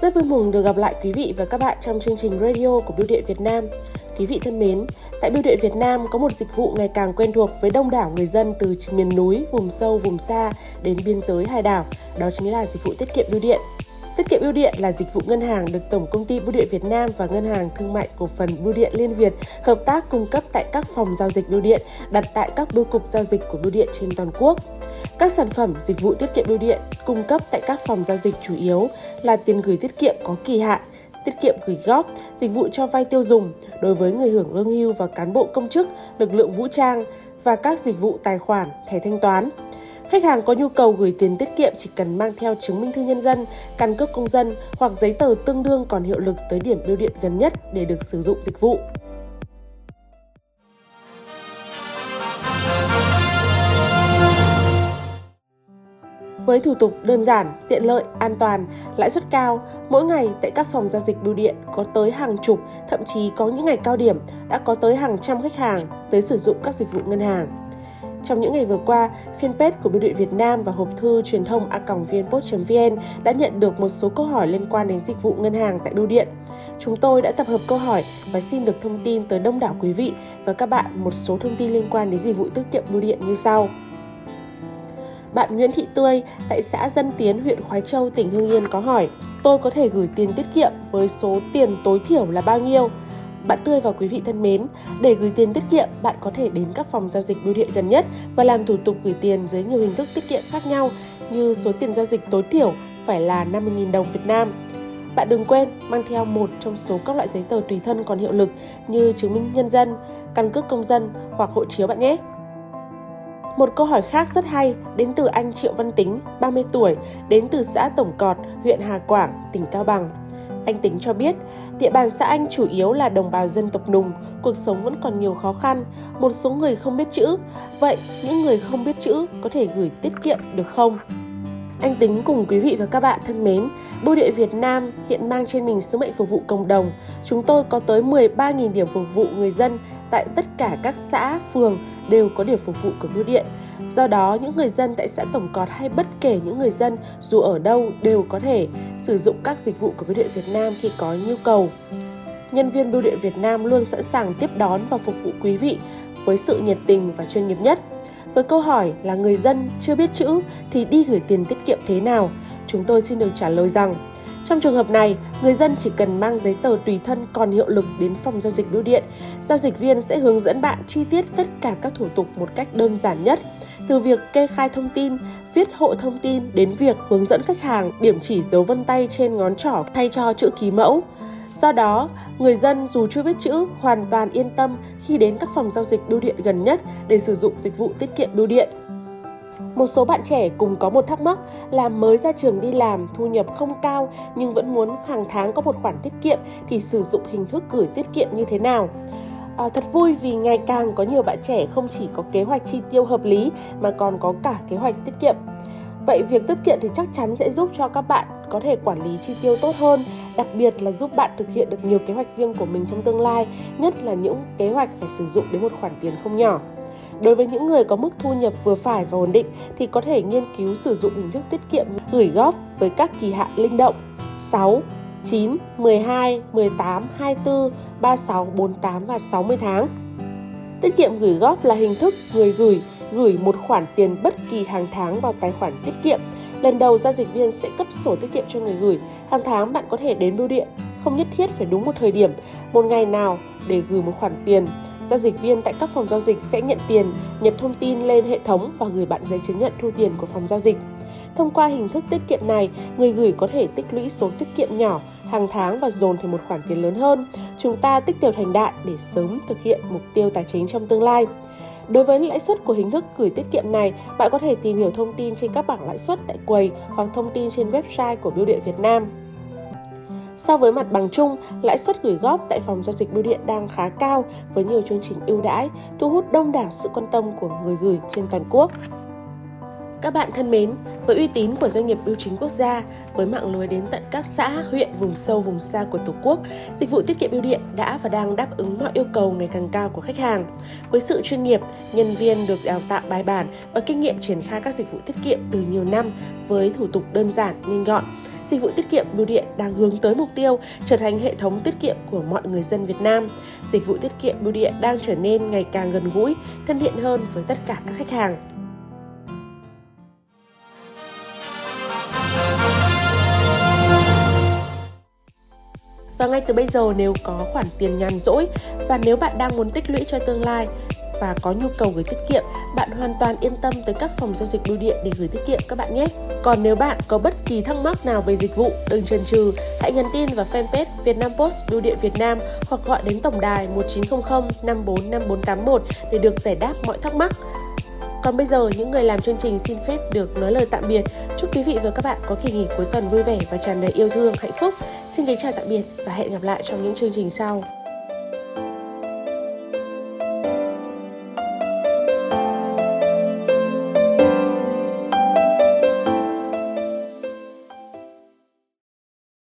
Rất vui mừng được gặp lại quý vị và các bạn trong chương trình radio của Bưu điện Việt Nam. Quý vị thân mến, tại Bưu điện Việt Nam có một dịch vụ ngày càng quen thuộc với đông đảo người dân từ miền núi, vùng sâu, vùng xa đến biên giới hai đảo. Đó chính là dịch vụ tiết kiệm bưu điện. Tiết kiệm bưu điện là dịch vụ ngân hàng được Tổng công ty Bưu điện Việt Nam và Ngân hàng Thương mại Cổ phần Bưu điện Liên Việt hợp tác cung cấp tại các phòng giao dịch bưu điện đặt tại các bưu cục giao dịch của bưu điện trên toàn quốc. Các sản phẩm dịch vụ tiết kiệm bưu điện cung cấp tại các phòng giao dịch chủ yếu là tiền gửi tiết kiệm có kỳ hạn, tiết kiệm gửi góp, dịch vụ cho vay tiêu dùng đối với người hưởng lương hưu và cán bộ công chức, lực lượng vũ trang và các dịch vụ tài khoản, thẻ thanh toán. Khách hàng có nhu cầu gửi tiền tiết kiệm chỉ cần mang theo chứng minh thư nhân dân, căn cước công dân hoặc giấy tờ tương đương còn hiệu lực tới điểm bưu điện gần nhất để được sử dụng dịch vụ. Với thủ tục đơn giản, tiện lợi, an toàn, lãi suất cao, mỗi ngày tại các phòng giao dịch bưu điện có tới hàng chục, thậm chí có những ngày cao điểm đã có tới hàng trăm khách hàng tới sử dụng các dịch vụ ngân hàng. Trong những ngày vừa qua, fanpage của Bưu điện Việt Nam và hộp thư truyền thông a vnpost.vn đã nhận được một số câu hỏi liên quan đến dịch vụ ngân hàng tại bưu điện. Chúng tôi đã tập hợp câu hỏi và xin được thông tin tới đông đảo quý vị và các bạn một số thông tin liên quan đến dịch vụ tiết kiệm bưu điện như sau. Bạn Nguyễn Thị Tươi tại xã Dân Tiến, huyện Khói Châu, tỉnh Hưng Yên có hỏi Tôi có thể gửi tiền tiết kiệm với số tiền tối thiểu là bao nhiêu? Bạn Tươi và quý vị thân mến, để gửi tiền tiết kiệm, bạn có thể đến các phòng giao dịch bưu điện gần nhất và làm thủ tục gửi tiền dưới nhiều hình thức tiết kiệm khác nhau như số tiền giao dịch tối thiểu phải là 50.000 đồng Việt Nam. Bạn đừng quên mang theo một trong số các loại giấy tờ tùy thân còn hiệu lực như chứng minh nhân dân, căn cước công dân hoặc hộ chiếu bạn nhé. Một câu hỏi khác rất hay đến từ anh Triệu Văn Tính, 30 tuổi, đến từ xã Tổng Cọt, huyện Hà Quảng, tỉnh Cao Bằng. Anh Tính cho biết, địa bàn xã anh chủ yếu là đồng bào dân tộc Nùng, cuộc sống vẫn còn nhiều khó khăn, một số người không biết chữ. Vậy, những người không biết chữ có thể gửi tiết kiệm được không? Anh Tính cùng quý vị và các bạn thân mến, Bưu điện Việt Nam hiện mang trên mình sứ mệnh phục vụ cộng đồng. Chúng tôi có tới 13.000 điểm phục vụ người dân tại tất cả các xã, phường đều có điểm phục vụ của bưu điện. Do đó, những người dân tại xã Tổng Cọt hay bất kể những người dân dù ở đâu đều có thể sử dụng các dịch vụ của Bưu điện Việt Nam khi có nhu cầu. Nhân viên Bưu điện Việt Nam luôn sẵn sàng tiếp đón và phục vụ quý vị với sự nhiệt tình và chuyên nghiệp nhất. Với câu hỏi là người dân chưa biết chữ thì đi gửi tiền tiết kiệm thế nào? Chúng tôi xin được trả lời rằng trong trường hợp này, người dân chỉ cần mang giấy tờ tùy thân còn hiệu lực đến phòng giao dịch bưu điện. Giao dịch viên sẽ hướng dẫn bạn chi tiết tất cả các thủ tục một cách đơn giản nhất từ việc kê khai thông tin, viết hộ thông tin đến việc hướng dẫn khách hàng điểm chỉ dấu vân tay trên ngón trỏ thay cho chữ ký mẫu. Do đó, người dân dù chưa biết chữ hoàn toàn yên tâm khi đến các phòng giao dịch bưu điện gần nhất để sử dụng dịch vụ tiết kiệm bưu điện. Một số bạn trẻ cùng có một thắc mắc là mới ra trường đi làm, thu nhập không cao nhưng vẫn muốn hàng tháng có một khoản tiết kiệm thì sử dụng hình thức gửi tiết kiệm như thế nào? À, thật vui vì ngày càng có nhiều bạn trẻ không chỉ có kế hoạch chi tiêu hợp lý mà còn có cả kế hoạch tiết kiệm. Vậy việc tiết kiệm thì chắc chắn sẽ giúp cho các bạn có thể quản lý chi tiêu tốt hơn, đặc biệt là giúp bạn thực hiện được nhiều kế hoạch riêng của mình trong tương lai, nhất là những kế hoạch phải sử dụng đến một khoản tiền không nhỏ. Đối với những người có mức thu nhập vừa phải và ổn định thì có thể nghiên cứu sử dụng hình thức tiết kiệm gửi góp với các kỳ hạn linh động 6, 9, 12, 18, 24, 36, 48 và 60 tháng. Tiết kiệm gửi góp là hình thức người gửi gửi một khoản tiền bất kỳ hàng tháng vào tài khoản tiết kiệm. Lần đầu giao dịch viên sẽ cấp sổ tiết kiệm cho người gửi. Hàng tháng bạn có thể đến bưu điện, không nhất thiết phải đúng một thời điểm, một ngày nào để gửi một khoản tiền. Giao dịch viên tại các phòng giao dịch sẽ nhận tiền, nhập thông tin lên hệ thống và gửi bạn giấy chứng nhận thu tiền của phòng giao dịch. Thông qua hình thức tiết kiệm này, người gửi có thể tích lũy số tiết kiệm nhỏ hàng tháng và dồn thành một khoản tiền lớn hơn. Chúng ta tích tiểu thành đại để sớm thực hiện mục tiêu tài chính trong tương lai. Đối với lãi suất của hình thức gửi tiết kiệm này, bạn có thể tìm hiểu thông tin trên các bảng lãi suất tại quầy hoặc thông tin trên website của Bưu điện Việt Nam. So với mặt bằng chung, lãi suất gửi góp tại phòng giao dịch bưu điện đang khá cao với nhiều chương trình ưu đãi, thu hút đông đảo sự quan tâm của người gửi trên toàn quốc. Các bạn thân mến, với uy tín của doanh nghiệp bưu chính quốc gia, với mạng lưới đến tận các xã, huyện, vùng sâu, vùng xa của Tổ quốc, dịch vụ tiết kiệm bưu điện đã và đang đáp ứng mọi yêu cầu ngày càng cao của khách hàng. Với sự chuyên nghiệp, nhân viên được đào tạo bài bản và kinh nghiệm triển khai các dịch vụ tiết kiệm từ nhiều năm với thủ tục đơn giản, nhanh gọn, dịch vụ tiết kiệm bưu điện đang hướng tới mục tiêu trở thành hệ thống tiết kiệm của mọi người dân Việt Nam. Dịch vụ tiết kiệm bưu điện đang trở nên ngày càng gần gũi, thân thiện hơn với tất cả các khách hàng. Và ngay từ bây giờ nếu có khoản tiền nhàn rỗi và nếu bạn đang muốn tích lũy cho tương lai và có nhu cầu gửi tiết kiệm, bạn hoàn toàn yên tâm tới các phòng giao dịch bưu điện để gửi tiết kiệm các bạn nhé. Còn nếu bạn có bất kỳ thắc mắc nào về dịch vụ, đừng chần chừ, hãy nhắn tin vào fanpage Vietnam Post Bưu điện Việt Nam hoặc gọi đến tổng đài 1900 545481 để được giải đáp mọi thắc mắc. Còn bây giờ, những người làm chương trình xin phép được nói lời tạm biệt. Chúc quý vị và các bạn có kỳ nghỉ cuối tuần vui vẻ và tràn đầy yêu thương, hạnh phúc. Xin kính chào tạm biệt và hẹn gặp lại trong những chương trình sau.